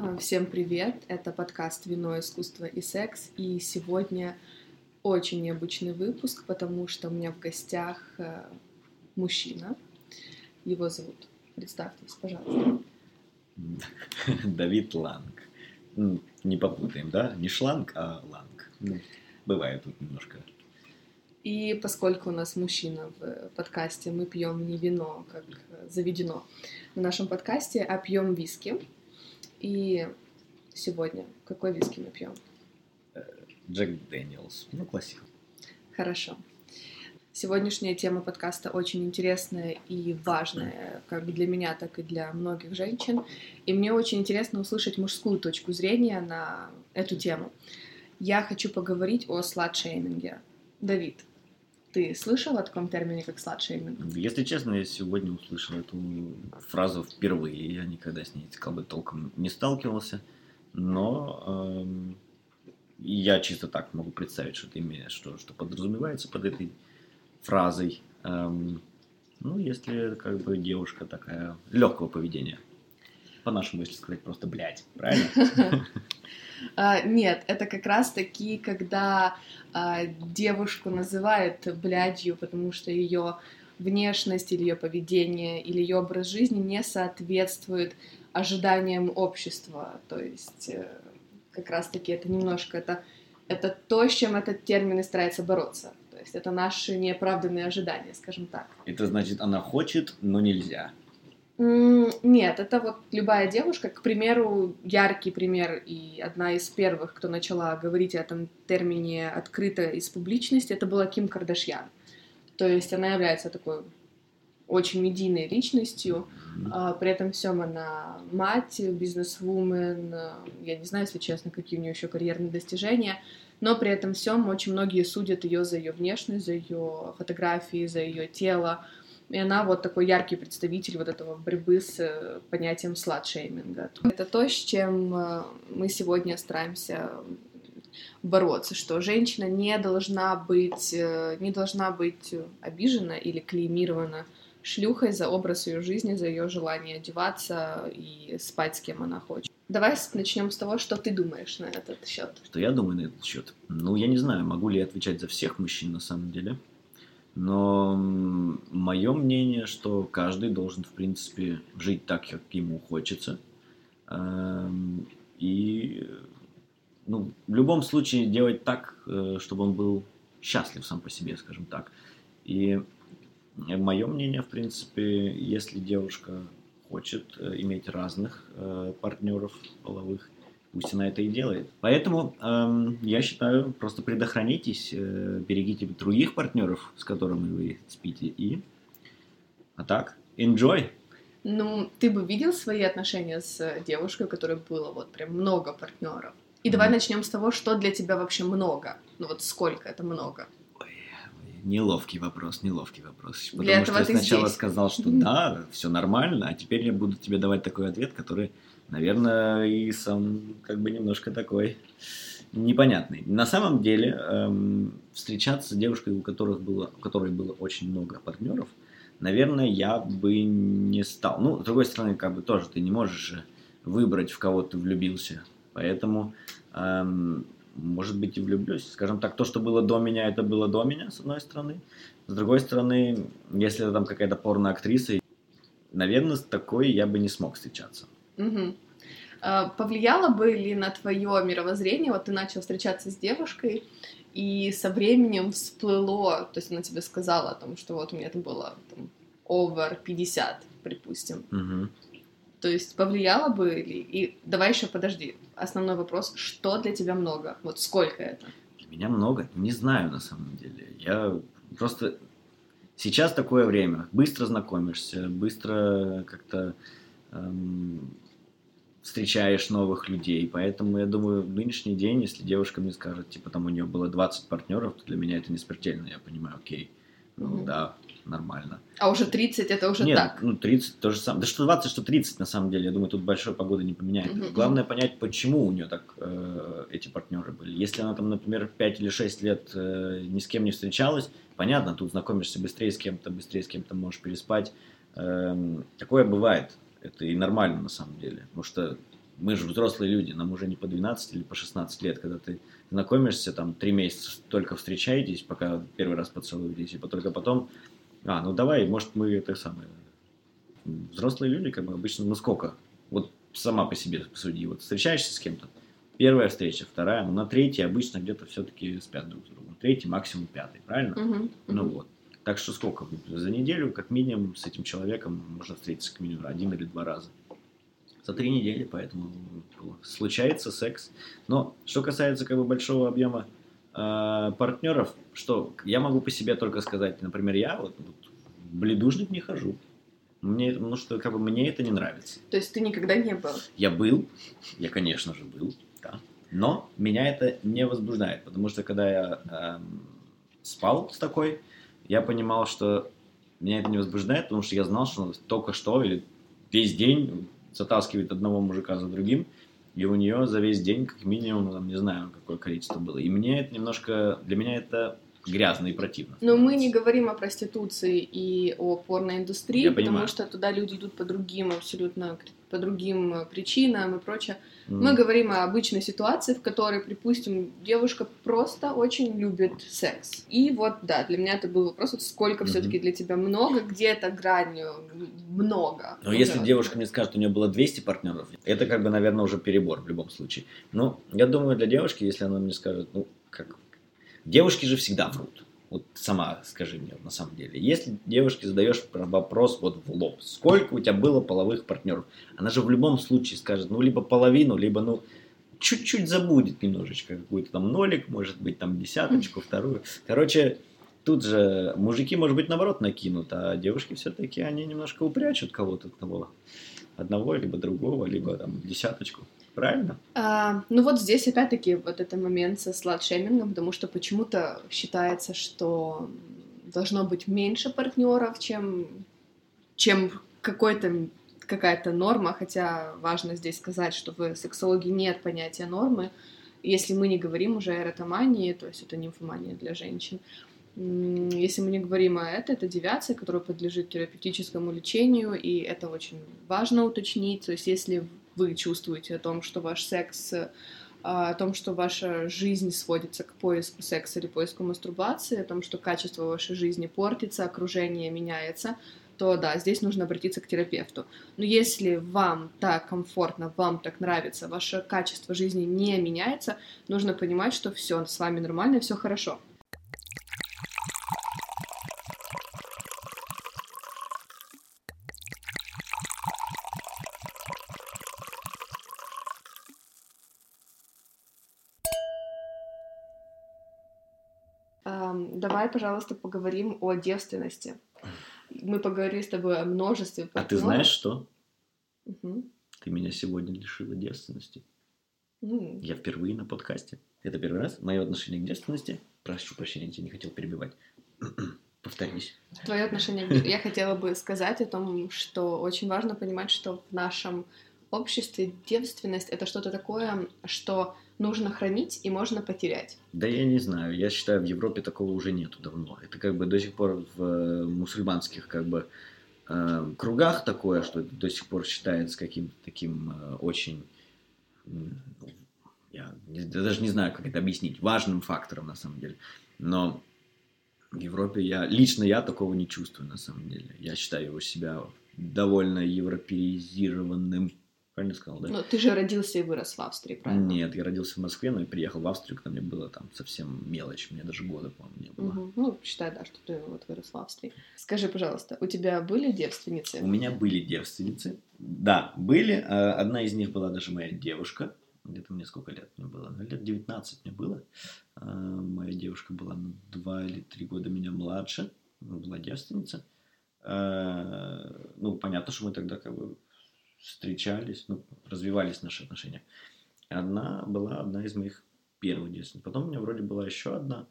А, Всем привет! Это подкаст «Вино, искусство и секс». И сегодня очень необычный выпуск, потому что у меня в гостях э, мужчина. Его зовут. Представьтесь, пожалуйста. Давид Ланг. Ну, Не попутаем, да? Не шланг, а ланг. Ну, Бывает тут немножко. И поскольку у нас мужчина в подкасте, мы пьем не вино, как заведено в нашем подкасте, а пьем виски. И сегодня какой виски мы пьем? Джек Дэниелс. Ну, классика. Хорошо. Сегодняшняя тема подкаста очень интересная и важная, как для меня, так и для многих женщин. И мне очень интересно услышать мужскую точку зрения на эту тему. Я хочу поговорить о сладшейминге. Давид, ты слышал о таком термине, как сладшейминг? Если честно, я сегодня услышал эту фразу впервые. Я никогда с ней как бы толком не сталкивался. Но эм, я чисто так могу представить, что ты имеешь, что, что подразумевается под этой фразой. Эм, ну, если как бы девушка такая легкого поведения. По-нашему, если сказать, просто блядь, правильно? А, Нет, это как раз таки, когда а, девушку называют блядью, потому что ее внешность или ее поведение или ее образ жизни не соответствует ожиданиям общества. То есть э, как раз таки это немножко это, это то, с чем этот термин и старается бороться. То есть это наши неоправданные ожидания, скажем так. Это значит, она хочет, но нельзя. Нет, это вот любая девушка, к примеру, яркий пример и одна из первых, кто начала говорить о этом термине открыто из публичности, это была Ким Кардашьян. То есть она является такой очень медийной личностью, а, при этом всем она мать, бизнесвумен, а, я не знаю, если честно, какие у нее еще карьерные достижения, но при этом всем очень многие судят ее за ее внешность, за ее фотографии, за ее тело, и она вот такой яркий представитель вот этого борьбы с э, понятием сладшейминга. Это то, с чем э, мы сегодня стараемся бороться, что женщина не должна быть, э, не должна быть обижена или клеймирована шлюхой за образ ее жизни, за ее желание одеваться и спать с кем она хочет. Давай начнем с того, что ты думаешь на этот счет. Что я думаю на этот счет? Ну, я не знаю, могу ли я отвечать за всех мужчин на самом деле. Но мое мнение, что каждый должен, в принципе, жить так, как ему хочется. Эм, И, ну, в любом случае делать так, э, чтобы он был счастлив сам по себе, скажем так. И мое мнение, в принципе, если девушка хочет э, иметь разных э, партнеров половых, пусть она это и делает. Поэтому эм, я считаю, просто предохранитесь, э, берегите других партнеров, с которыми вы спите, и... А так, enjoy! Ну, ты бы видел свои отношения с девушкой, у которой было вот прям много партнеров? И давай Мгм. начнем с того, что для тебя вообще много. Ну вот сколько это много? Неловкий вопрос, неловкий вопрос. Потому Для что я ты сначала здесь. сказал, что да, все нормально, а теперь я буду тебе давать такой ответ, который, наверное, и сам как бы немножко такой непонятный. На самом деле, эм, встречаться с девушкой, у, которых было, у которой было очень много партнеров, наверное, я бы не стал. Ну, с другой стороны, как бы тоже ты не можешь же выбрать, в кого ты влюбился. Поэтому, эм, может быть, и влюблюсь. Скажем так, то, что было до меня, это было до меня, с одной стороны. С другой стороны, если это там какая-то порноактриса, наверное, с такой я бы не смог встречаться. А, Повлияло бы ли на твое мировоззрение, вот ты начал встречаться с девушкой, и со временем всплыло, то есть она тебе сказала о том, что вот у меня это было там, over 50, припустим. Мгм. То есть повлияло бы ли? И давай еще подожди. Основной вопрос, что для тебя много? Вот сколько это? Для меня много, не знаю на самом деле. Я просто... Сейчас такое время. Быстро знакомишься, быстро как-то эм, встречаешь новых людей. Поэтому я думаю, в нынешний день, если девушка мне скажет, типа, там у нее было 20 партнеров, то для меня это не смертельно. Я понимаю, окей, ну Мгм. да, нормально. А уже 30 это уже Нет, так. ну 30 то же самое. Да что 20, что 30 на самом деле. Я думаю, тут большой погоды не поменяет. Мгм. Главное понять, почему у нее так э, эти партнеры были. Если она там, например, 5 или 6 лет э, ни с кем не встречалась, понятно, тут знакомишься быстрее с кем-то, быстрее с кем-то можешь переспать. Эм, такое бывает. Это и нормально на самом деле. Потому что мы же взрослые люди, нам уже не по 12 или по 16 лет, когда ты знакомишься, там, три месяца только встречаетесь, пока первый раз поцелуетесь, и только потом, а, ну давай, может, мы это самое, взрослые люди, как бы обычно, ну сколько, вот сама по себе суди, вот встречаешься с кем-то, первая встреча, вторая, ну на третьей обычно где-то все-таки спят друг с другом, третий, максимум пятый, правильно? Мгм, Ну вот. Так что сколько? За неделю, как минимум, с этим человеком можно встретиться как минимум один или два раза. За три недели, поэтому случается секс. Но что касается как бы большого объема э, партнеров, что я могу по себе только сказать, например, я вот, вот бледужник не хожу. Мне, ну что, как бы мне это не нравится. То есть ты никогда не был? Я был, я, конечно же, был, да. Но меня это не возбуждает, потому что когда я эм, спал с такой, я понимал, что меня это не возбуждает, потому что я знал, что только что или весь день затаскивает одного мужика за другим, и у нее за весь день как минимум, ну, там, не знаю, какое количество было. И мне это немножко, для меня это грязно и противно. Но мы не говорим о проституции и о порноиндустрии, Я потому понимаю. что туда люди идут по другим абсолютно по другим э, причинам и прочее. М. Мы говорим о обычной ситуации, в которой, припустим, девушка просто очень любит секс. И вот, да, для меня это был вопрос, вот сколько Мгм. все-таки для тебя много, где эта грань много. Но если Уже. девушка мне скажет, у нее было 200 партнеров, это как бы, наверное, уже перебор в любом случае. Ну, я думаю, для девушки, если она мне скажет, ну, как... Девушки же всегда врут. Вот сама скажи мне, на самом деле. Если девушке задаешь про- вопрос вот в лоб, сколько у тебя было половых партнеров, она же в любом случае скажет, ну, либо половину, либо, ну, чуть-чуть забудет немножечко, какой-то там нолик, может быть, там десяточку, вторую. Короче, тут же мужики, может быть, наоборот накинут, а девушки все-таки, они немножко упрячут кого-то одного, одного, либо другого, либо там десяточку. Правильно? А, ну вот здесь опять-таки вот этот момент со сладшеймингом, потому что почему-то считается, что должно быть меньше партнеров, чем, чем какой-то какая-то норма, хотя важно здесь сказать, что в сексологии нет понятия нормы. Если мы не говорим уже о эротомании, то есть это нимфомания для женщин, если мы не говорим о это, это девиация, которая подлежит терапевтическому лечению, и это очень важно уточнить. То есть если вы чувствуете о том, что ваш секс, э, о том, что ваша жизнь сводится к поиску секса или поиску мастурбации, о том, что качество вашей жизни портится, окружение меняется, то да, здесь нужно обратиться к терапевту. Но если вам так комфортно, вам так нравится, ваше качество жизни не меняется, нужно понимать, что все с вами нормально, все хорошо. Давай, пожалуйста, поговорим о девственности. Мы поговорили с тобой о множестве А ты партнеров. знаешь что? Мгм. Ты меня сегодня лишила девственности. М, Я впервые на подкасте. Это первый раз. Мое отношение к девственности. Прошу прощения, я тебя не хотел перебивать. Повторись. Твое отношение. Я хотела бы сказать о том, что очень важно понимать, что в нашем обществе девственность — это что-то такое, что нужно хранить и можно потерять. Да я не знаю. Я считаю, в Европе такого уже нету давно. Это как бы до сих пор в э, мусульманских как бы э, кругах такое, что до сих пор считается каким-то таким э, очень... Я я даже не знаю, как это объяснить. Важным фактором на самом деле. Но в Европе я... Лично я такого не чувствую на самом деле. Я считаю его себя довольно европеизированным. Правильно сказал, да? Но ты же родился и вырос в Австрии, правильно? Нет, я родился в Москве, но и приехал в Австрию, когда мне было там совсем мелочь, мне даже года, по-моему, не было. Мгм. Ну, считай, да, что ты вот вырос в Австрии. Скажи, пожалуйста, у тебя были девственницы? У меня были девственницы, да, были, э, одна из них была даже моя девушка, где-то мне сколько лет мне было, Ну, лет 19 мне было, Э, моя девушка была на 2 или 3 года меня младше, ну, была девственница, Э, ну, понятно, что мы тогда как бы встречались, ну, развивались наши отношения. Одна была одна из моих первых девственниц. Потом у меня вроде была еще одна,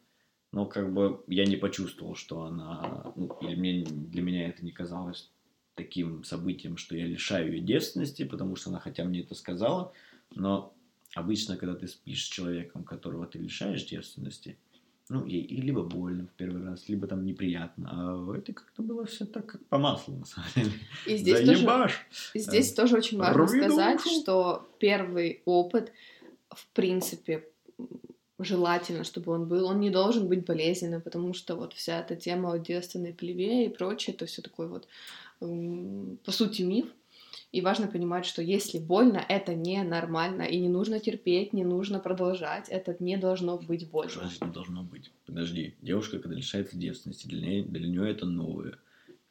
но как бы я не почувствовал, что она, ну, или мне, для меня это не казалось таким событием, что я лишаю ее девственности, потому что она хотя мне это сказала, но обычно, когда ты спишь с человеком, которого ты лишаешь девственности, ну, ей либо больно в первый раз, либо там неприятно. А это как-то было все так, как по маслу, на самом деле. И здесь тоже, здесь тоже очень важно Рви сказать, душу. что первый опыт, в принципе, желательно, чтобы он был, он не должен быть болезненным, потому что вот вся эта тема о девственной плеве и прочее, это все такой вот, по сути, миф. И важно понимать, что если больно, это не нормально, и не нужно терпеть, не нужно продолжать, это не должно быть больно. Что значит не должно быть? Подожди, девушка, когда лишается девственности, для нее, для нее это новое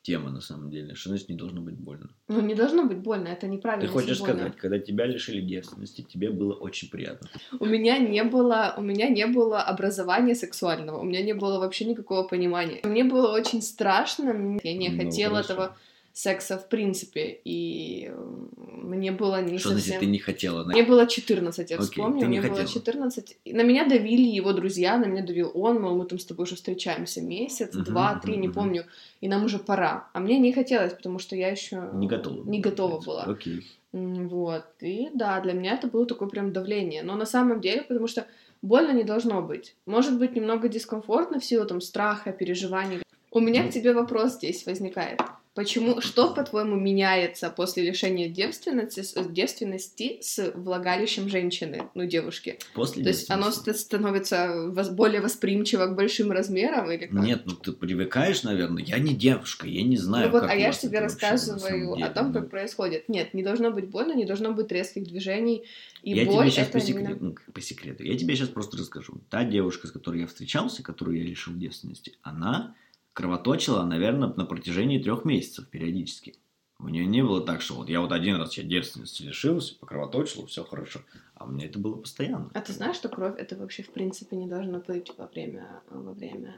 тема на самом деле. Что значит не должно быть больно? Ну, не должно быть больно, это неправильно. Ты хочешь сказать, когда тебя лишили девственности, тебе было очень приятно? У меня не было, у меня не было образования сексуального, у меня не было вообще никакого понимания. Мне было очень страшно, я не ну, хотела хорошо. этого секса в принципе, и мне было не Что совсем... значит, ты не хотела? Мне было 14, я вспомню, мне хотела. было 14. На меня давили его друзья, на меня давил он, мол, мы там с тобой уже встречаемся месяц, uh-huh, два, три, uh-huh, не помню, и нам уже пора. А мне не хотелось, потому что я еще не готова, не готова была. Окей. Вот, и да, для меня это было такое прям давление, но на самом деле, потому что больно не должно быть. Может быть немного дискомфортно в силу там страха, переживаний. У меня ну... к тебе вопрос здесь возникает. Почему, что, по-твоему, меняется после лишения девственности, девственности с влагалищем женщины, ну, девушки? После То есть оно становится более восприимчиво к большим размерам или как? Нет, ну ты привыкаешь, наверное. Я не девушка, я не знаю, ну, вот, А я же тебе рассказываю вообще, о том, как происходит. Нет, не должно быть больно, не должно быть резких движений. И я боль тебе сейчас по, секрету, именно... ну, по секрету, я тебе сейчас просто расскажу. Та девушка, с которой я встречался, которую я лишил девственности, она кровоточила, наверное, на протяжении трех месяцев периодически. У нее не было так, что вот я вот один раз я девственности лишился, покровоточила, все хорошо. А у меня это было постоянно. А ты знаешь, что кровь это вообще в принципе не должно быть во время... Во время...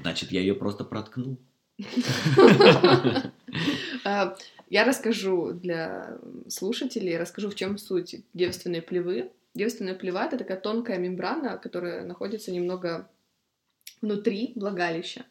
Значит, я ее просто проткнул. А, я расскажу для слушателей, расскажу, в чем суть девственной плевы. Девственная плева — это такая тонкая мембрана, которая находится немного внутри влагалища.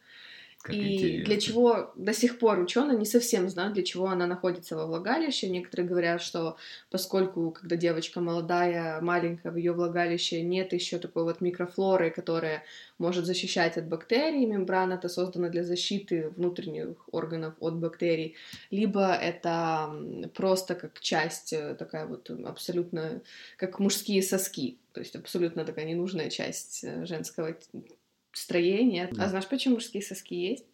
Как и интересно. для чего до сих пор ученые не совсем знают, для чего она находится во влагалище. Некоторые говорят, что поскольку, когда девочка молодая, маленькая, в ее влагалище нет еще такой вот микрофлоры, которая может защищать от бактерий, мембрана это создана для защиты внутренних органов от бактерий, либо это просто как часть э, такая вот абсолютно, как мужские соски, то есть абсолютно такая ненужная часть э, женского строение. Да. А знаешь, почему мужские соски есть?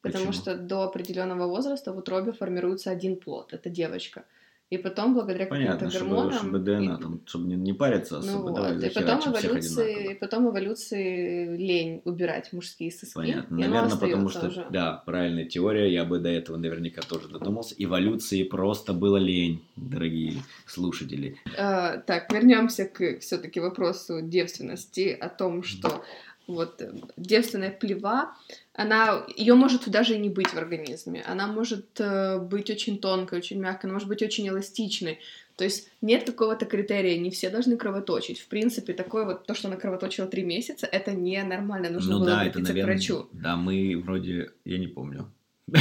Потому почему? что до определенного возраста в утробе формируется один плод, это девочка. И потом, благодаря каким-то гормонам... Чтобы, чтобы ДНА, и... там, чтобы не, не париться особо, ну, давай вот. и потом эволюции, и потом эволюции лень убирать мужские соски. Понятно. Наверное, потому что, уже. да, правильная теория, я бы до этого наверняка тоже додумался. Эволюции просто было лень, дорогие слушатели. А, так, вернемся к все-таки вопросу девственности, о том, что вот э, девственная плева, она, ее может даже и не быть в организме, она может э, быть очень тонкой, очень мягкой, она может быть очень эластичной, то есть нет какого-то критерия, не все должны кровоточить. В принципе, такое вот то, что она кровоточила три месяца, это ненормально, нужно ну, было да, это, наверное, к врачу. Да, мы вроде, я не помню,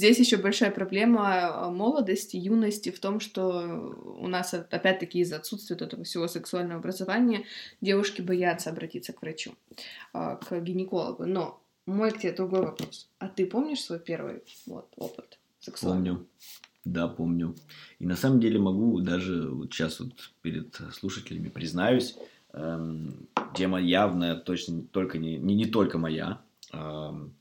Здесь еще большая проблема а, молодости, юности в том, что у нас, опять-таки, из-за отсутствия этого всего сексуального образования девушки боятся обратиться к врачу, а, к гинекологу. Но мой к тебе другой вопрос. А ты помнишь свой первый вот, опыт сексуальный? Помню. Да, помню. И на самом деле могу даже вот сейчас вот перед слушателями признаюсь, эм, тема явная, точно только не, не, не только моя. Эм,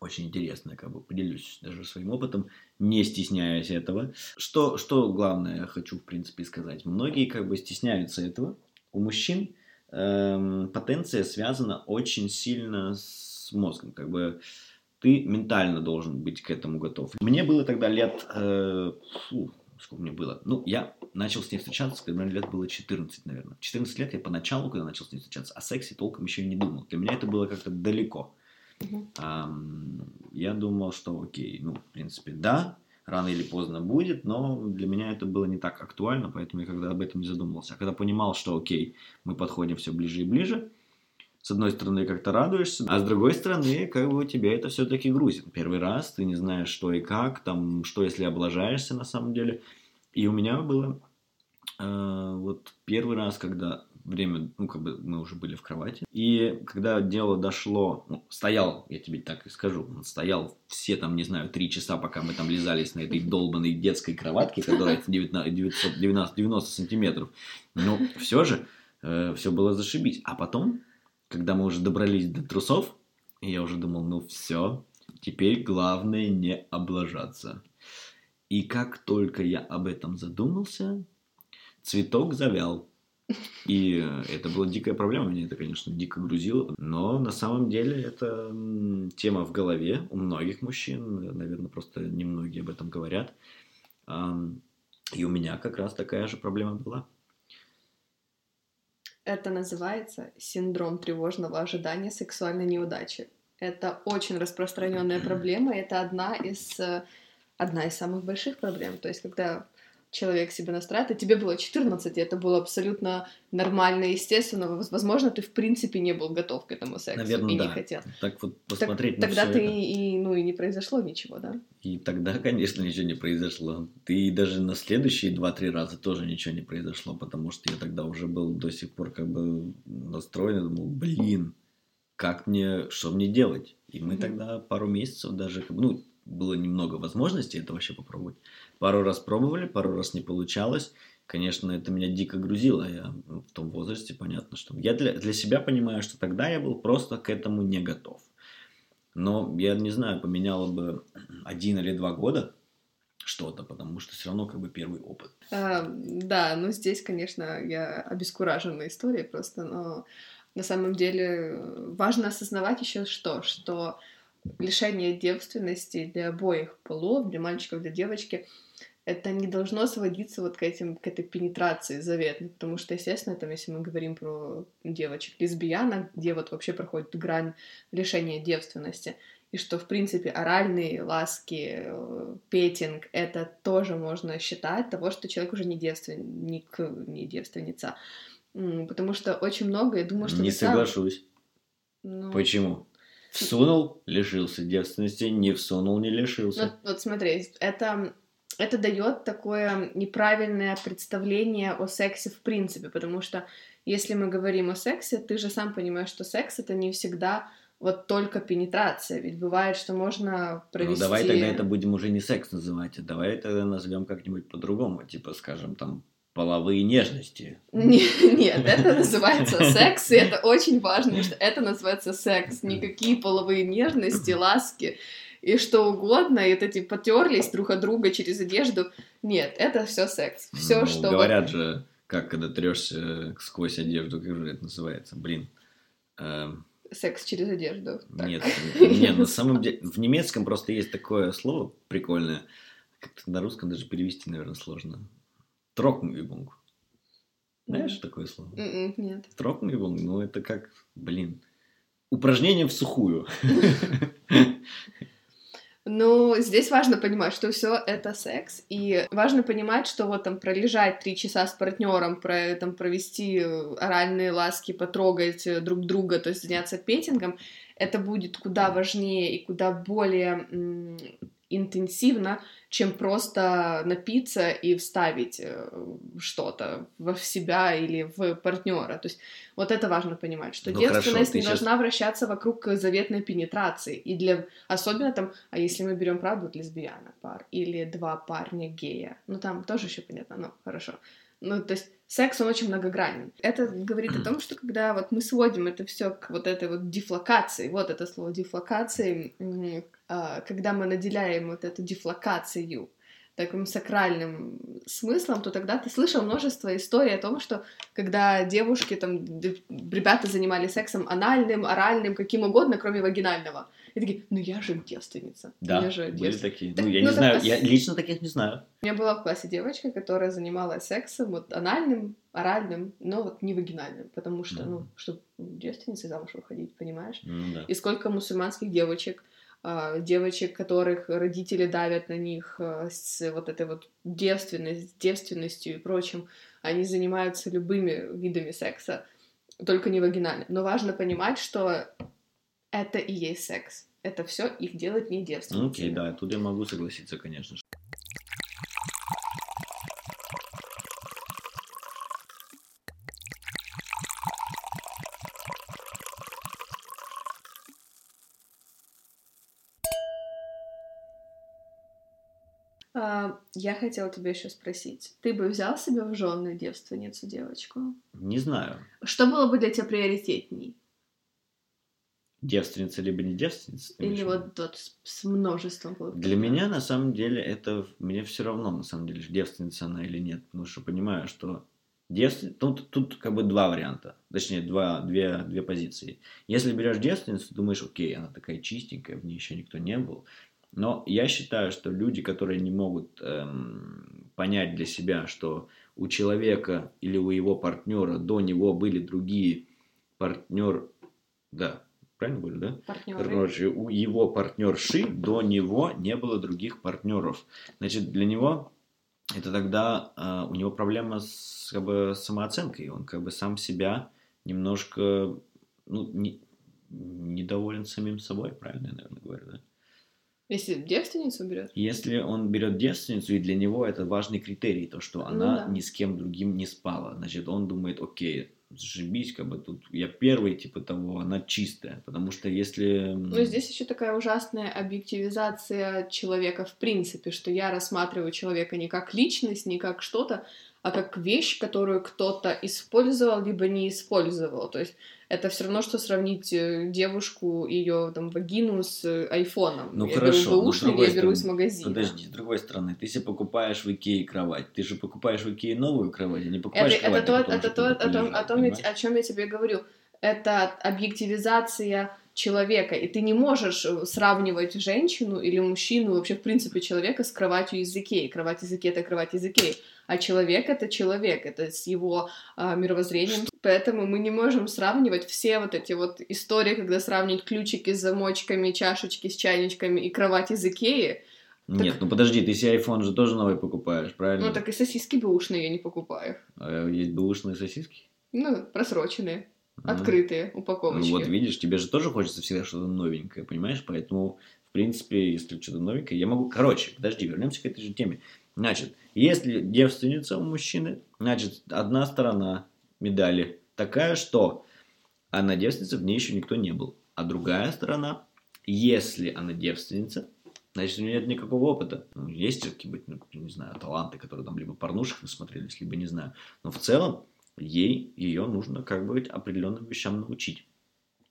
очень интересно, как бы поделюсь даже своим опытом, не стесняясь этого. Что, что главное хочу, в принципе, сказать. Многие как бы стесняются этого. У мужчин эм, потенция связана очень сильно с мозгом. Как бы ты ментально должен быть к этому готов. Мне было тогда лет... Э, фу, сколько мне было? Ну, я начал с ней встречаться, когда мне лет было 14, наверное. 14 лет я поначалу, когда начал с ней встречаться, о сексе толком еще не думал. Для меня это было как-то далеко. Uh-huh. Я думал, что окей, ну, в принципе, да, рано или поздно будет, но для меня это было не так актуально, поэтому я когда об этом не задумывался. А когда понимал, что окей, мы подходим все ближе и ближе, с одной стороны, как-то радуешься, а с другой стороны, как бы у тебя это все-таки грузит. Первый раз ты не знаешь, что и как, там, что если облажаешься на самом деле. И у меня было э, вот первый раз, когда время, ну, как бы мы уже были в кровати. И когда дело дошло, ну, стоял, я тебе так и скажу, он стоял все там, не знаю, три часа, пока мы там лизались на этой долбанной детской кроватке, которая 19, 990, 90 сантиметров. Но все же, э, все было зашибись. А потом, когда мы уже добрались до трусов, я уже думал, ну все, теперь главное не облажаться. И как только я об этом задумался, цветок завял. И это была дикая проблема, меня это, конечно, дико грузило. Но на самом деле это тема в голове у многих мужчин, наверное, просто немногие об этом говорят. И у меня как раз такая же проблема была. Это называется синдром тревожного ожидания сексуальной неудачи. Это очень распространенная проблема, это одна из одна из самых больших проблем. То есть, когда человек себя настраивает, и тебе было 14, и это было абсолютно нормально и естественно, возможно, ты в принципе не был готов к этому сексу Наверное, и да. не хотел. Так вот посмотреть так, на Тогда ты это. и, ну, и не произошло ничего, да? И тогда, конечно, ничего не произошло. Ты даже на следующие 2-3 раза тоже ничего не произошло, потому что я тогда уже был до сих пор как бы настроен, думал, блин, как мне, что мне делать? И мы Мгм. тогда пару месяцев даже, ну, было немного возможностей это вообще попробовать. Пару раз пробовали, пару раз не получалось. Конечно, это меня дико грузило. Я в том возрасте, понятно, что... Я для, для себя понимаю, что тогда я был просто к этому не готов. Но я не знаю, поменяло бы один или два года что-то, потому что все равно как бы первый опыт. А, да, ну здесь, конечно, я обескуражена историей просто, но на самом деле важно осознавать еще что, что лишение девственности для обоих полов, для мальчиков, для девочки, это не должно сводиться вот к, этим, к этой пенетрации заветной, потому что, естественно, там, если мы говорим про девочек лесбиянок, где вот вообще проходит грань лишения девственности, и что, в принципе, оральные ласки, э, петинг, это тоже можно считать того, что человек уже не девственник, не девственница. Потому что очень много, я думаю, что не сам- соглашусь. Ну, Почему? Всунул, лишился девственности, не всунул, не лишился. Ну, вот смотри, это, это дает такое неправильное представление о сексе в принципе, потому что если мы говорим о сексе, ты же сам понимаешь, что секс это не всегда вот только пенетрация, ведь бывает, что можно Ну, провести... давай тогда это будем уже не секс называть, а давай тогда назовем как-нибудь по-другому, типа, скажем, там, половые нежности. Не- Нет, это называется секс, и это очень важно, что это называется секс. Никакие половые нежности, ласки и что угодно, и вот эти потерлись друг от друга через одежду. Нет, это все секс. Все, Ну, что Говорят же, как когда трешься сквозь одежду, как же это называется, блин. Эм, секс через одежду. Так. Нет, нет, на самом деле, в немецком просто есть такое слово прикольное, как-то на русском даже перевести, наверное, сложно. Трокнюбунг. Знаешь такое слово? М-м, Нет. Трокнюбунг, ну это как, блин, упражнение в сухую. Ну, здесь важно понимать, что все это секс, и важно понимать, что вот там пролежать три часа с партнером, про, там, провести оральные ласки, потрогать э, друг друга, то есть заняться петингом, это будет куда важнее и куда более интенсивно, чем просто напиться и вставить э, что-то в себя или в партнера. То есть вот это важно понимать, что Ну, девственность хорошо, не щас- должна вращаться вокруг заветной пенетрации. И для особенно там, а если мы берем правда вот лесбиянок пар или два парня гея, ну там тоже еще понятно, ну хорошо. Ну, то есть секс, он очень многогранен. Это говорит о том, что когда вот мы сводим это все к вот этой вот дефлокации, вот это слово дефлокации, а, когда мы наделяем вот эту дефлокацию таким сакральным смыслом, то тогда ты слышал множество историй о том, что когда девушки, там, ребята занимались сексом анальным, оральным, каким угодно, кроме вагинального. И такие, ну я же девственница. Да, я же были девственница. такие. Так, Ну, я ну, не так знаю, я лично таких не знаю. У меня была в классе девочка, которая занималась сексом, вот анальным, оральным, но вот не вагинальным, потому что, ну, Мгм. чтобы девственницей замуж выходить, понимаешь? Ну да. И сколько мусульманских девочек, а, девочек, которых родители давят на них а, с вот этой вот девственность, девственностью и прочим, они занимаются любыми видами секса, только не вагинально. Но важно понимать, что это и есть секс. Это все их делает не девственными. Окей, okay, да, тут я могу согласиться, конечно. же. А, я хотела тебе еще спросить. Ты бы взял себе в жены девственницу девочку? Не знаю. Что было бы для тебя приоритетней? Девственница либо не девственница? Или вот, вот с, с множеством бы Для меня, на самом деле, это... Мне все равно, на самом деле, девственница она или нет. Потому что понимаю, что девственница... Тут, тут как бы два варианта. Точнее, два, две, две позиции. Если берешь девственницу, думаешь, окей, она такая чистенькая, в ней еще никто не был. Но я считаю, что люди, которые не могут эм, понять для себя, что у человека или у его партнера до него были другие партнер... Да, правильно говорю, да? Партнеры. Короче, у его партнерши до него не было других партнеров. Значит, для него это тогда а, у него проблема с как бы, самооценкой. Он как бы сам себя немножко ну, не- недоволен самим собой, правильно я, наверное, говорю, да? Если девственницу берет? Если он берет девственницу, и для него это важный критерий, то, что Ну она да. ни с кем другим не спала, значит, он думает, окей, зашибись, как бы тут я первый, типа того, она чистая, потому что если... Ну, здесь еще такая ужасная объективизация человека в принципе, что я рассматриваю человека не как личность, не как что-то, а как вещь, которую кто-то использовал, либо не использовал. То есть это все равно, что сравнить э, девушку, ее там вагину с э, айфоном. Ну, я хорошо, беру или другой я беру из магазина. Подожди, с другой стороны, ты себе покупаешь в Икее кровать, ты же покупаешь в Икее новую кровать, а не покупаешь Это, кровать, это то, которой это то, о том, о, том я, понимаешь? о чем я тебе говорю. Это объективизация человека, и ты не можешь э, сравнивать женщину или мужчину, вообще, в принципе, человека с кроватью из Икеи. Кровать из Икеи — это кровать из Икеи. А человек — это человек, это с его а, мировоззрением. Поэтому мы не можем сравнивать все вот эти вот истории, когда сравнивают ключики с замочками, чашечки с чайничками и кровать из Икеи. Нет, ну подожди, ты себе iPhone же тоже новый покупаешь, правильно? Ну, так и сосиски бэушные я не покупаю. А есть бэушные сосиски? Ну, просроченные, Открытые Ну упаковочки. вот видишь, тебе же тоже хочется всегда что-то новенькое, понимаешь? Поэтому, в принципе, если что-то новенькое, я могу... Короче, подожди, вернемся к этой же теме. Значит, если девственница у мужчины, значит, одна сторона медали такая, что она девственница, в ней еще никто не был. А другая сторона, если она девственница, значит, у нее нет никакого опыта. Ну, есть все-таки быть, ну, не знаю, таланты, которые там либо порнушек насмотрелись, либо не знаю. Но в целом, ей, ее нужно как бы определенным вещам научить.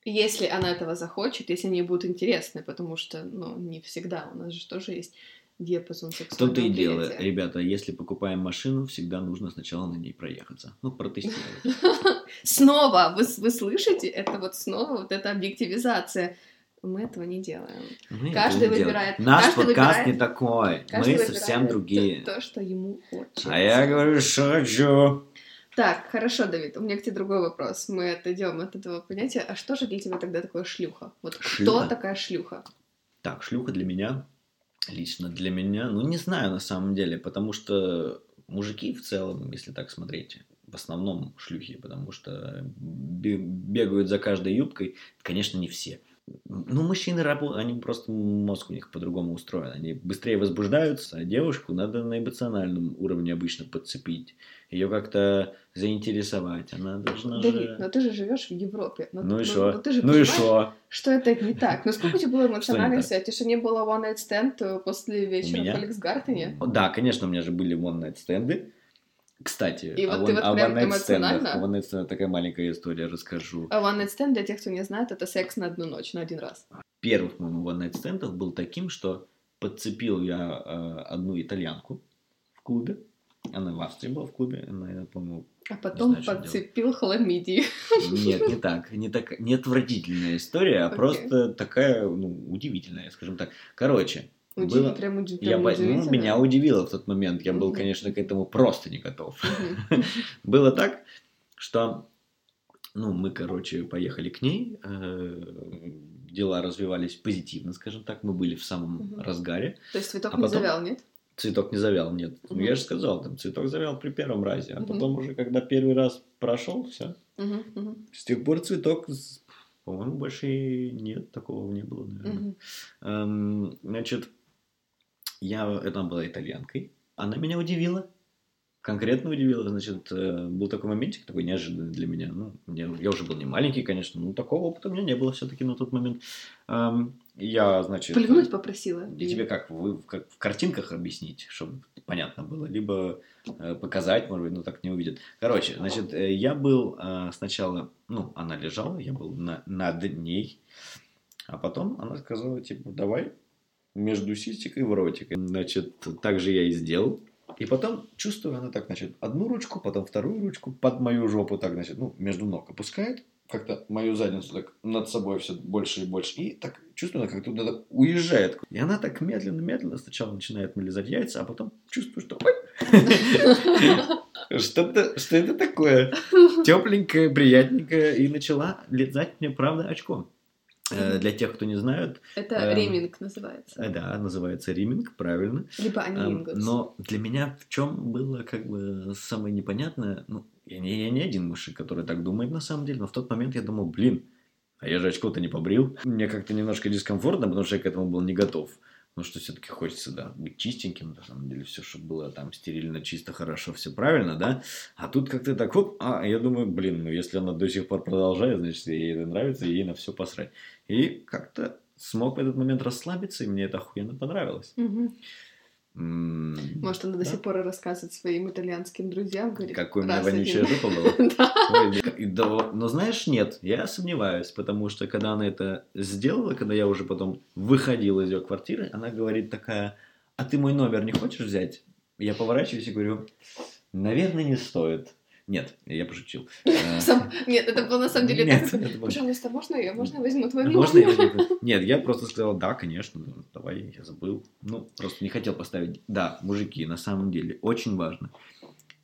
Если она этого захочет, если они будут интересны, потому что, ну, не всегда, у нас же тоже есть диапазон сексуального том-то и дело, ребята, если покупаем машину, всегда нужно сначала на ней проехаться. Ну, протестировать. Снова, вы, вы слышите, это вот снова вот эта объективизация. Мы этого не делаем. Мы Каждый не делаем. выбирает- Наш каждый подкаст выбирает- не такой. Каждый Мы совсем другие. То, то, что ему хочется. А я говорю, что хочу. Так, хорошо, Давид, у меня к тебе другой вопрос. Мы отойдем от этого понятия. А что же для тебя тогда такое шлюха? Вот Шлюха? кто такая шлюха? Так, шлюха для меня, лично для меня, ну, не знаю на самом деле, потому что мужики в целом, если так смотреть, в основном шлюхи, потому что бе- бегают за каждой юбкой, конечно, не все. Ну, мужчины работают, они просто мозг у них по-другому устроен. Они быстрее возбуждаются, а девушку надо на эмоциональном уровне обычно подцепить. Ее как-то заинтересовать. Она должна Давид, же... но ты же живешь в Европе. Ну, Ну и ну, что? ну ты же Ну и что? что это не так. Ну сколько у тебя было эмоциональной так? связи? Что не было one night stand э, после вечера в Фольксгартене? Да, конечно, у меня же были one night стенды. Кстати, И о вот ты вот о прям эмоционально? one night стендах такая маленькая история, расскажу. А one night stand, для тех, кто не знает, это секс на одну ночь, на один раз. Первых моему one night стендов был таким, что подцепил я э, одну итальянку в клубе. Она в Австрии была в клубе, она, я помню, А потом знаю, подцепил хламидии. Нет, не так. Не, так, не отвратительная история, а Окей. просто такая, ну, удивительная, скажем так. Короче, Удиви- было... Прям, уди- Я, прям по- ну, удивительно. меня удивило в тот момент. Я был, конечно, к этому просто не готов. Было так, что, ну, мы, короче, поехали к ней. э, Дела развивались позитивно, скажем так. Мы были в самом разгаре. То есть цветок А не завял, нет? Цветок не завял, нет. Ну, я же сказал, там цветок завял при первом разе. А потом уже, когда первый раз прошел, все. С тех пор цветок, по-моему, больше и нет, такого не было, наверное. мгм. Эм, значит, я, это была итальянкой. Она меня удивила. конкретно удивило, значит, э, был такой моментик, такой неожиданный для меня. Ну, я, я уже был не маленький, конечно, но такого опыта у меня не было все-таки на тот момент. Я, значит... Плюнуть попросила. И тебе как, вы как в картинках объяснить, чтобы понятно было, либо э, показать, может быть, но так не увидят. Короче, значит, э, я был сначала, ну, она лежала, я был на, над ней, а потом она сказала, типа, давай между сисечкой в ротик. Значит, так же я и сделал. И потом чувствую, она так, значит, одну ручку, потом вторую ручку под мою жопу, так, значит, ну, между ног опускает, как-то мою задницу так над собой все больше и больше. И так чувствую, она как-то уезжает. И она так медленно-медленно сначала начинает мне лизать яйца, а потом чувствую, что что-то, что это такое? Тепленькое, приятненькое. И начала лизать мне, правда, очко. Э, для тех, кто не знает... Это э, реминг называется. Да, называется реминг, правильно. Либо анингус. Э, но для меня в чем было как бы самое непонятное, ну, я не, я не один мужик, который так думает на самом деле, но в тот момент я думал, блин, а я же очко-то не побрил. Мне как-то немножко дискомфортно, потому что я к этому был не готов. Ну, что все-таки хочется, да, быть чистеньким, на самом деле, все, чтобы было там стерильно, чисто, хорошо, все правильно, да. А тут как-то так, хоп, а я думаю, блин, ну, если она до сих пор продолжает, значит, ей это нравится, ей на все посрать. И как-то смог в этот момент расслабиться, и мне это охуенно понравилось. Угу. Может, она да? до сих пор рассказывает своим итальянским друзьям, говорит, Какой у меня вонючая жопа была. Но знаешь, нет, я сомневаюсь, потому что когда она это сделала, когда я уже потом выходил из ее квартиры, она говорит такая, а ты мой номер не хочешь взять? Я поворачиваюсь и говорю, наверное, не стоит. Нет, я пошутил. Нет, это было на самом деле так. Пожалуйста, можно я, можно возьму твой Можно я Нет, я просто сказал, да, конечно, давай, я забыл. Ну, просто не хотел поставить. Да, мужики, на самом деле, очень важно.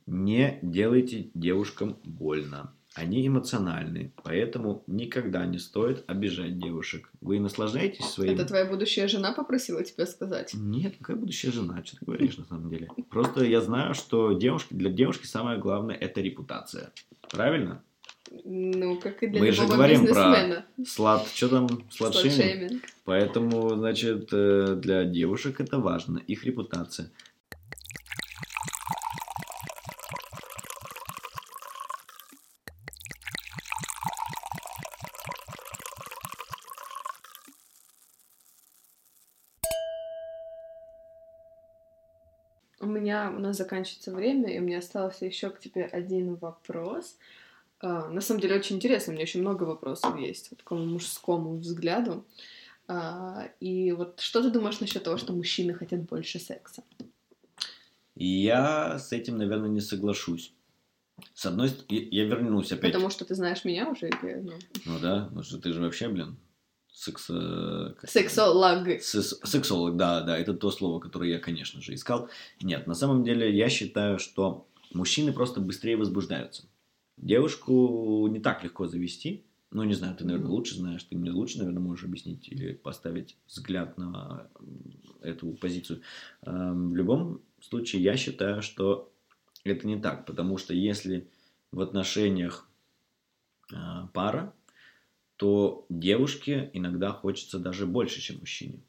Не делайте девушкам больно. Они эмоциональны, поэтому никогда не стоит обижать девушек. Вы наслаждаетесь своим... Это твоя будущая жена попросила тебя сказать? Нет, какая будущая жена? Что ты говоришь на самом деле? Просто я знаю, что девушки, для девушки самое главное это репутация. Правильно? Ну, как и для Мы же говорим про слад... Что там? Сладшейминг. Поэтому, значит, э, для девушек это важно, их репутация. меня, у нас заканчивается время, и у меня остался еще к тебе один вопрос. Uh, на самом деле очень интересно, у меня еще много вопросов есть вот, такому мужскому взгляду. Uh, и вот что ты думаешь насчет того, что мужчины хотят больше секса? Я с этим, наверное, не соглашусь. С одной стороны, я, вернусь опять. Потому что ты знаешь меня уже. Ну, ну да, потому что ты же вообще, блин, секс... Сексолог. Сексолог, да, да, это то слово, которое я, конечно же, искал. Нет, на самом деле я считаю, что мужчины просто быстрее возбуждаются. Девушку не так легко завести. Ну, не знаю, ты, наверное, лучше знаешь, ты мне лучше, наверное, можешь объяснить или поставить взгляд на эту позицию. Эм, в любом случае, я считаю, что это не так, потому что если в отношениях э, пара, то девушке иногда хочется даже больше, чем мужчине.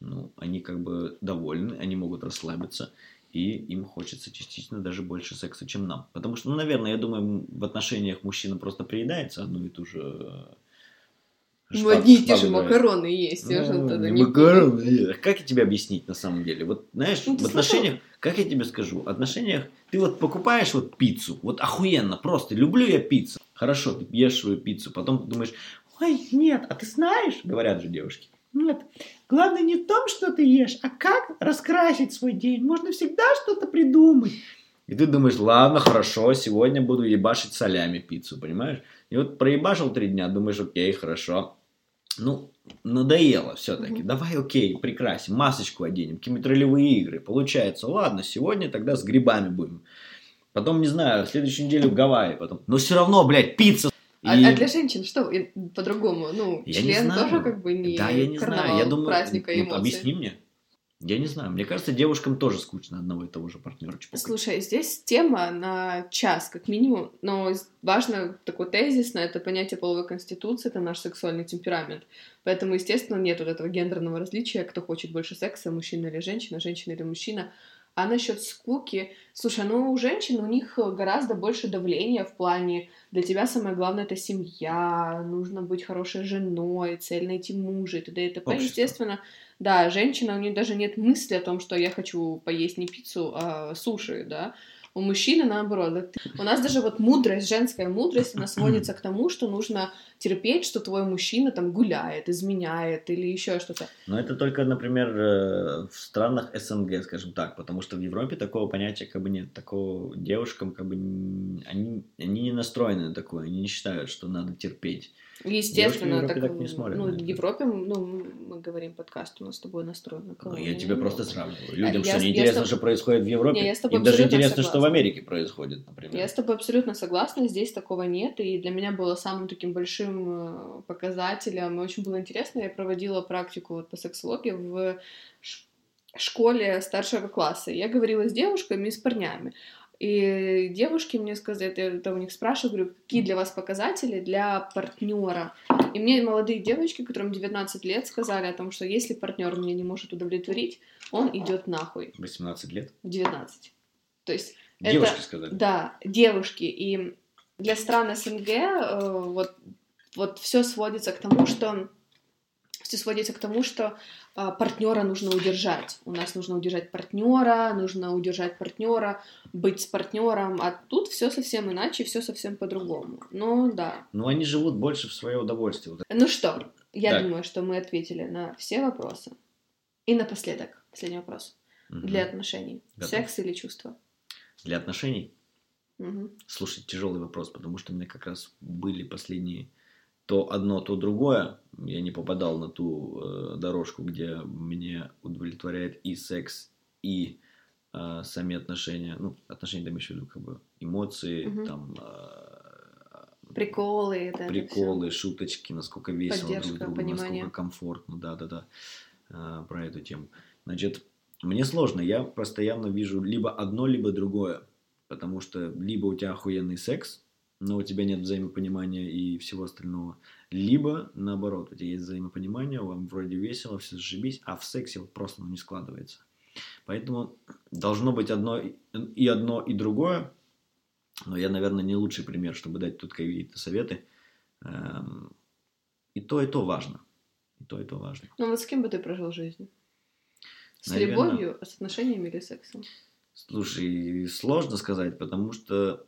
Ну, они как бы довольны, они могут расслабиться, и им хочется частично даже больше секса, чем нам. Потому что, ну, наверное, я думаю, в отношениях мужчина просто приедается одну и ту же э, ну, одни и те же макароны есть. Ну, я же тогда не макароны. Как я тебе объяснить на самом деле? Вот, знаешь, ну, в отношениях, как я тебе скажу, в отношениях ты вот покупаешь вот пиццу, вот охуенно, просто люблю я пиццу. Хорошо, ты ешь свою пиццу, потом ты думаешь, ой, нет, а ты знаешь, говорят же девушки, нет, главное не в том, что ты ешь, а как раскрасить свой день. Можно всегда что-то придумать. И ты думаешь, ладно, хорошо, сегодня буду ебашить солями пиццу, понимаешь? И вот проебашил три дня, думаешь, окей, хорошо. Ну, надоело все-таки. Mm-hmm. Давай, окей, прекрасим, масочку оденем, какие-нибудь ролевые игры. Получается, ладно, сегодня тогда с грибами будем. Потом, не знаю, следующую неделю в Гавайи потом. Но все равно, блядь, пицца. А, и... А, для женщин что по-другому? Ну, я член тоже как бы не Да, я не знаю. Я думаю, праздника ну, объясни мне. Я не знаю. Мне кажется, девушкам тоже скучно одного и того же партнера чпокать. Слушай, здесь тема на час, как минимум, но важно такой тезис на это понятие половой конституции, это наш сексуальный темперамент. Поэтому, естественно, нет вот этого гендерного различия, кто хочет больше секса, мужчина или женщина, женщина или мужчина. А насчет скуки, слушай, ну у женщин у них гораздо больше давления в плане для тебя самое главное это семья, нужно быть хорошей женой, цель найти мужа и т.д. и т.п. Естественно, да, женщина, у нее даже нет мысли о том, что я хочу поесть не пиццу, а суши, да, у мужчины наоборот. У нас даже вот мудрость, женская мудрость, она сводится к тому, что нужно терпеть, что твой мужчина там гуляет, изменяет или еще что-то. Но это только, например, э, в странах СНГ, скажем так, потому что в Европе такого понятия как бы нет. Такого девушкам как бы они, они не настроены на такое, они не считают, что надо терпеть. Естественно, так, так не смотрят. Ну, в Европе, ну, мы говорим подкаст, у нас с тобой настроен на. Ну, я тебе просто сравниваю. Людям, я, что не интересно, что происходит в Европе. Не, я с тобой Им даже интересно, согласна. что в Америке происходит, например. Я с тобой абсолютно согласна, здесь такого нет, и для меня было самым таким большим э, показателем, и очень было интересно, я проводила практику вот по сексологии в школе старшего класса. Я говорила с девушками и с парнями. И девушки мне сказали, я это у них спрашиваю, говорю, какие для вас показатели для партнера? И мне молодые девочки, которым 19 лет, сказали о том, что если партнер меня не может удовлетворить, он идет нахуй. 18 лет? 19. То есть девушки это, сказали? Да, девушки. И для стран СНГ э, вот, вот все сводится к тому, что все сводится к тому, что а, партнера нужно удержать. У нас нужно удержать партнера, нужно удержать партнера, быть с партнером, а тут все совсем иначе, все совсем по-другому. Ну да. Ну они живут больше в свое удовольствие. Ну что, я так. думаю, что мы ответили на все вопросы. И напоследок, последний вопрос. Угу. Для отношений. Готов. Секс или чувство? Для отношений? Угу. Слушай, тяжелый вопрос, потому что у меня как раз были последние то одно, то другое. Я не попадал на ту э, дорожку, где мне удовлетворяет и секс, и э, сами отношения. Ну, отношения, там еще как бы эмоции, угу. там... Э, приколы, да. Приколы, шуточки, насколько весело друг другу, понимание. насколько комфортно, да-да-да, э, про эту тему. Значит, мне сложно, я постоянно вижу либо одно, либо другое. Потому что либо у тебя охуенный секс, но у тебя нет взаимопонимания и всего остального. Либо, наоборот, у тебя есть взаимопонимание, вам вроде весело, все зашибись, а в сексе вот просто ну, не складывается. Поэтому должно быть одно и одно, и другое. Но я, наверное, не лучший пример, чтобы дать тут какие-то советы. Эм, и то, и то важно. И то, и то важно. Ну вот с кем бы ты прожил жизнь? С наверное, любовью, с отношениями или сексом? Слушай, сложно сказать, потому что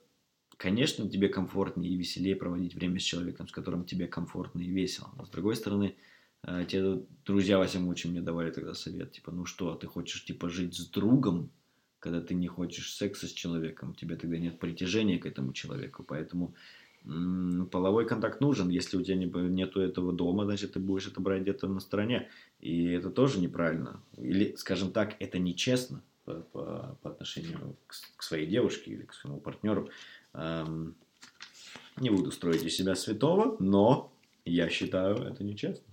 Конечно, тебе комфортнее и веселее проводить время с человеком, с которым тебе комфортно и весело. Но с другой стороны, э, те друзья всем очень мне давали тогда совет, типа, ну что, ты хочешь, типа, жить с другом, когда ты не хочешь секса с человеком, тебе тогда нет притяжения к этому человеку, поэтому половой контакт нужен. Если у тебя не, нету этого дома, значит, ты будешь это брать где-то на стороне, и это тоже неправильно. Или, скажем так, это нечестно по, по, по отношению к, к своей девушке или к своему партнеру. Эм, не буду строить из себя святого, но я считаю это нечестно.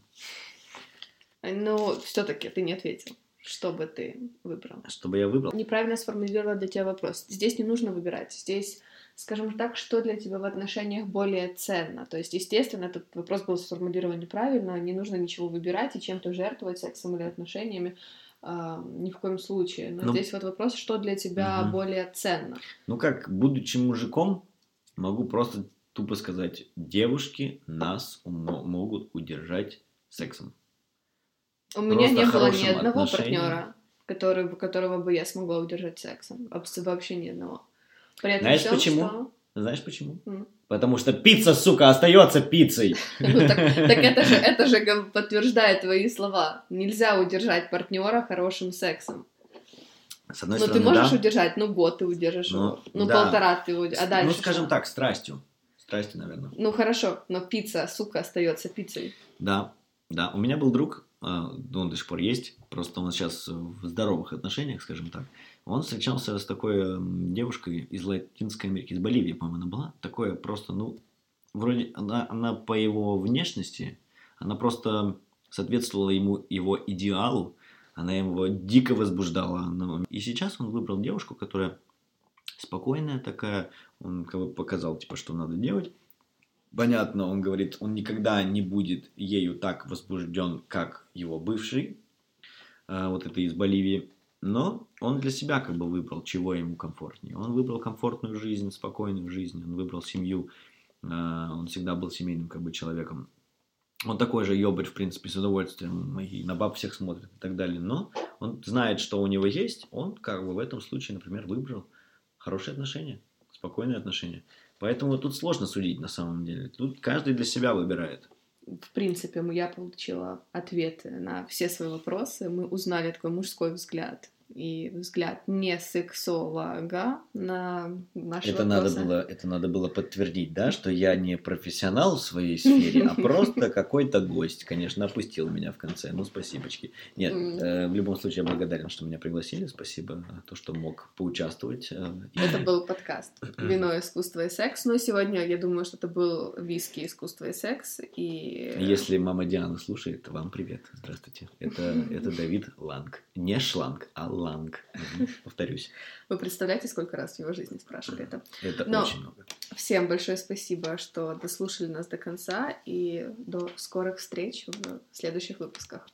Ну, все-таки ты не ответил. Что бы ты выбрал? Что бы я выбрал? Неправильно сформулировала для тебя вопрос. Здесь не нужно выбирать. Здесь, скажем так, что для тебя в отношениях более ценно. То есть, естественно, этот вопрос был сформулирован неправильно. Не нужно ничего выбирать и чем-то жертвовать сексом или отношениями. Uh, ни в коем случае. Но ну, здесь вот вопрос, что для тебя угу. более ценно. Ну как, будучи мужиком, могу просто тупо сказать, девушки нас могут удержать сексом. У меня не было ни одного партнера, который, которого бы я смогла удержать сексом. Вообще ни одного. При этом Знаешь почему? Что... Знаешь почему? Mm. Потому что пицца, сука, остается пиццей. Ну, так, так это же, это же подтверждает твои слова. Нельзя удержать партнера хорошим сексом. С одной ну, стороны, ты можешь да. удержать, ну, год ты удержишь ну, его. Ну, да. полтора ты удержишь. А дальше Ну, скажем что? так, страстью. Страстью, наверное. Ну, хорошо, но пицца, сука, остается пиццей. Да, да. У меня был друг, а, он до сих пор есть, просто он сейчас в здоровых отношениях, скажем так. Он встречался с такой девушкой из Латинской Америки, из Боливии, по-моему, она была. Такое просто, ну, вроде она, она по его внешности, она просто соответствовала ему, его идеалу, она его дико возбуждала. И сейчас он выбрал девушку, которая спокойная такая, он как бы показал, типа, что надо делать. Понятно, он говорит, он никогда не будет ею так возбужден, как его бывший, а, вот это из Боливии. Но он для себя как бы выбрал, чего ему комфортнее. Он выбрал комфортную жизнь, спокойную жизнь, он выбрал семью, а, он всегда был семейным как бы человеком. Он такой же ёбарь, в принципе, с удовольствием, и на баб всех смотрит и так далее. Но он знает, что у него есть, он как бы в этом случае, например, выбрал хорошие отношения, спокойные отношения. Поэтому тут сложно судить на самом деле. Тут каждый для себя выбирает в принципе, я получила ответы на все свои вопросы. Мы узнали такой мужской взгляд и взгляд не сексолога на наши это вопросы. Надо было, это надо было подтвердить, да, что я не профессионал в своей сфере, а просто какой-то гость. Конечно, опустил меня в конце. Ну, спасибочки. Нет, э, в любом случае, я благодарен, что меня пригласили. Спасибо за то, что мог поучаствовать. Э, это был подкаст «Вино, искусство и секс». Но сегодня, я думаю, что это был виски, искусство и секс. И... Если мама Диана слушает, вам привет. Здравствуйте. Это, это Давид Ланг. Не шланг, а Ланг. Повторюсь. Вы представляете, сколько раз в его жизни спрашивали это? Это Но очень много. Всем большое спасибо, что дослушали нас до конца, и до скорых встреч в следующих выпусках.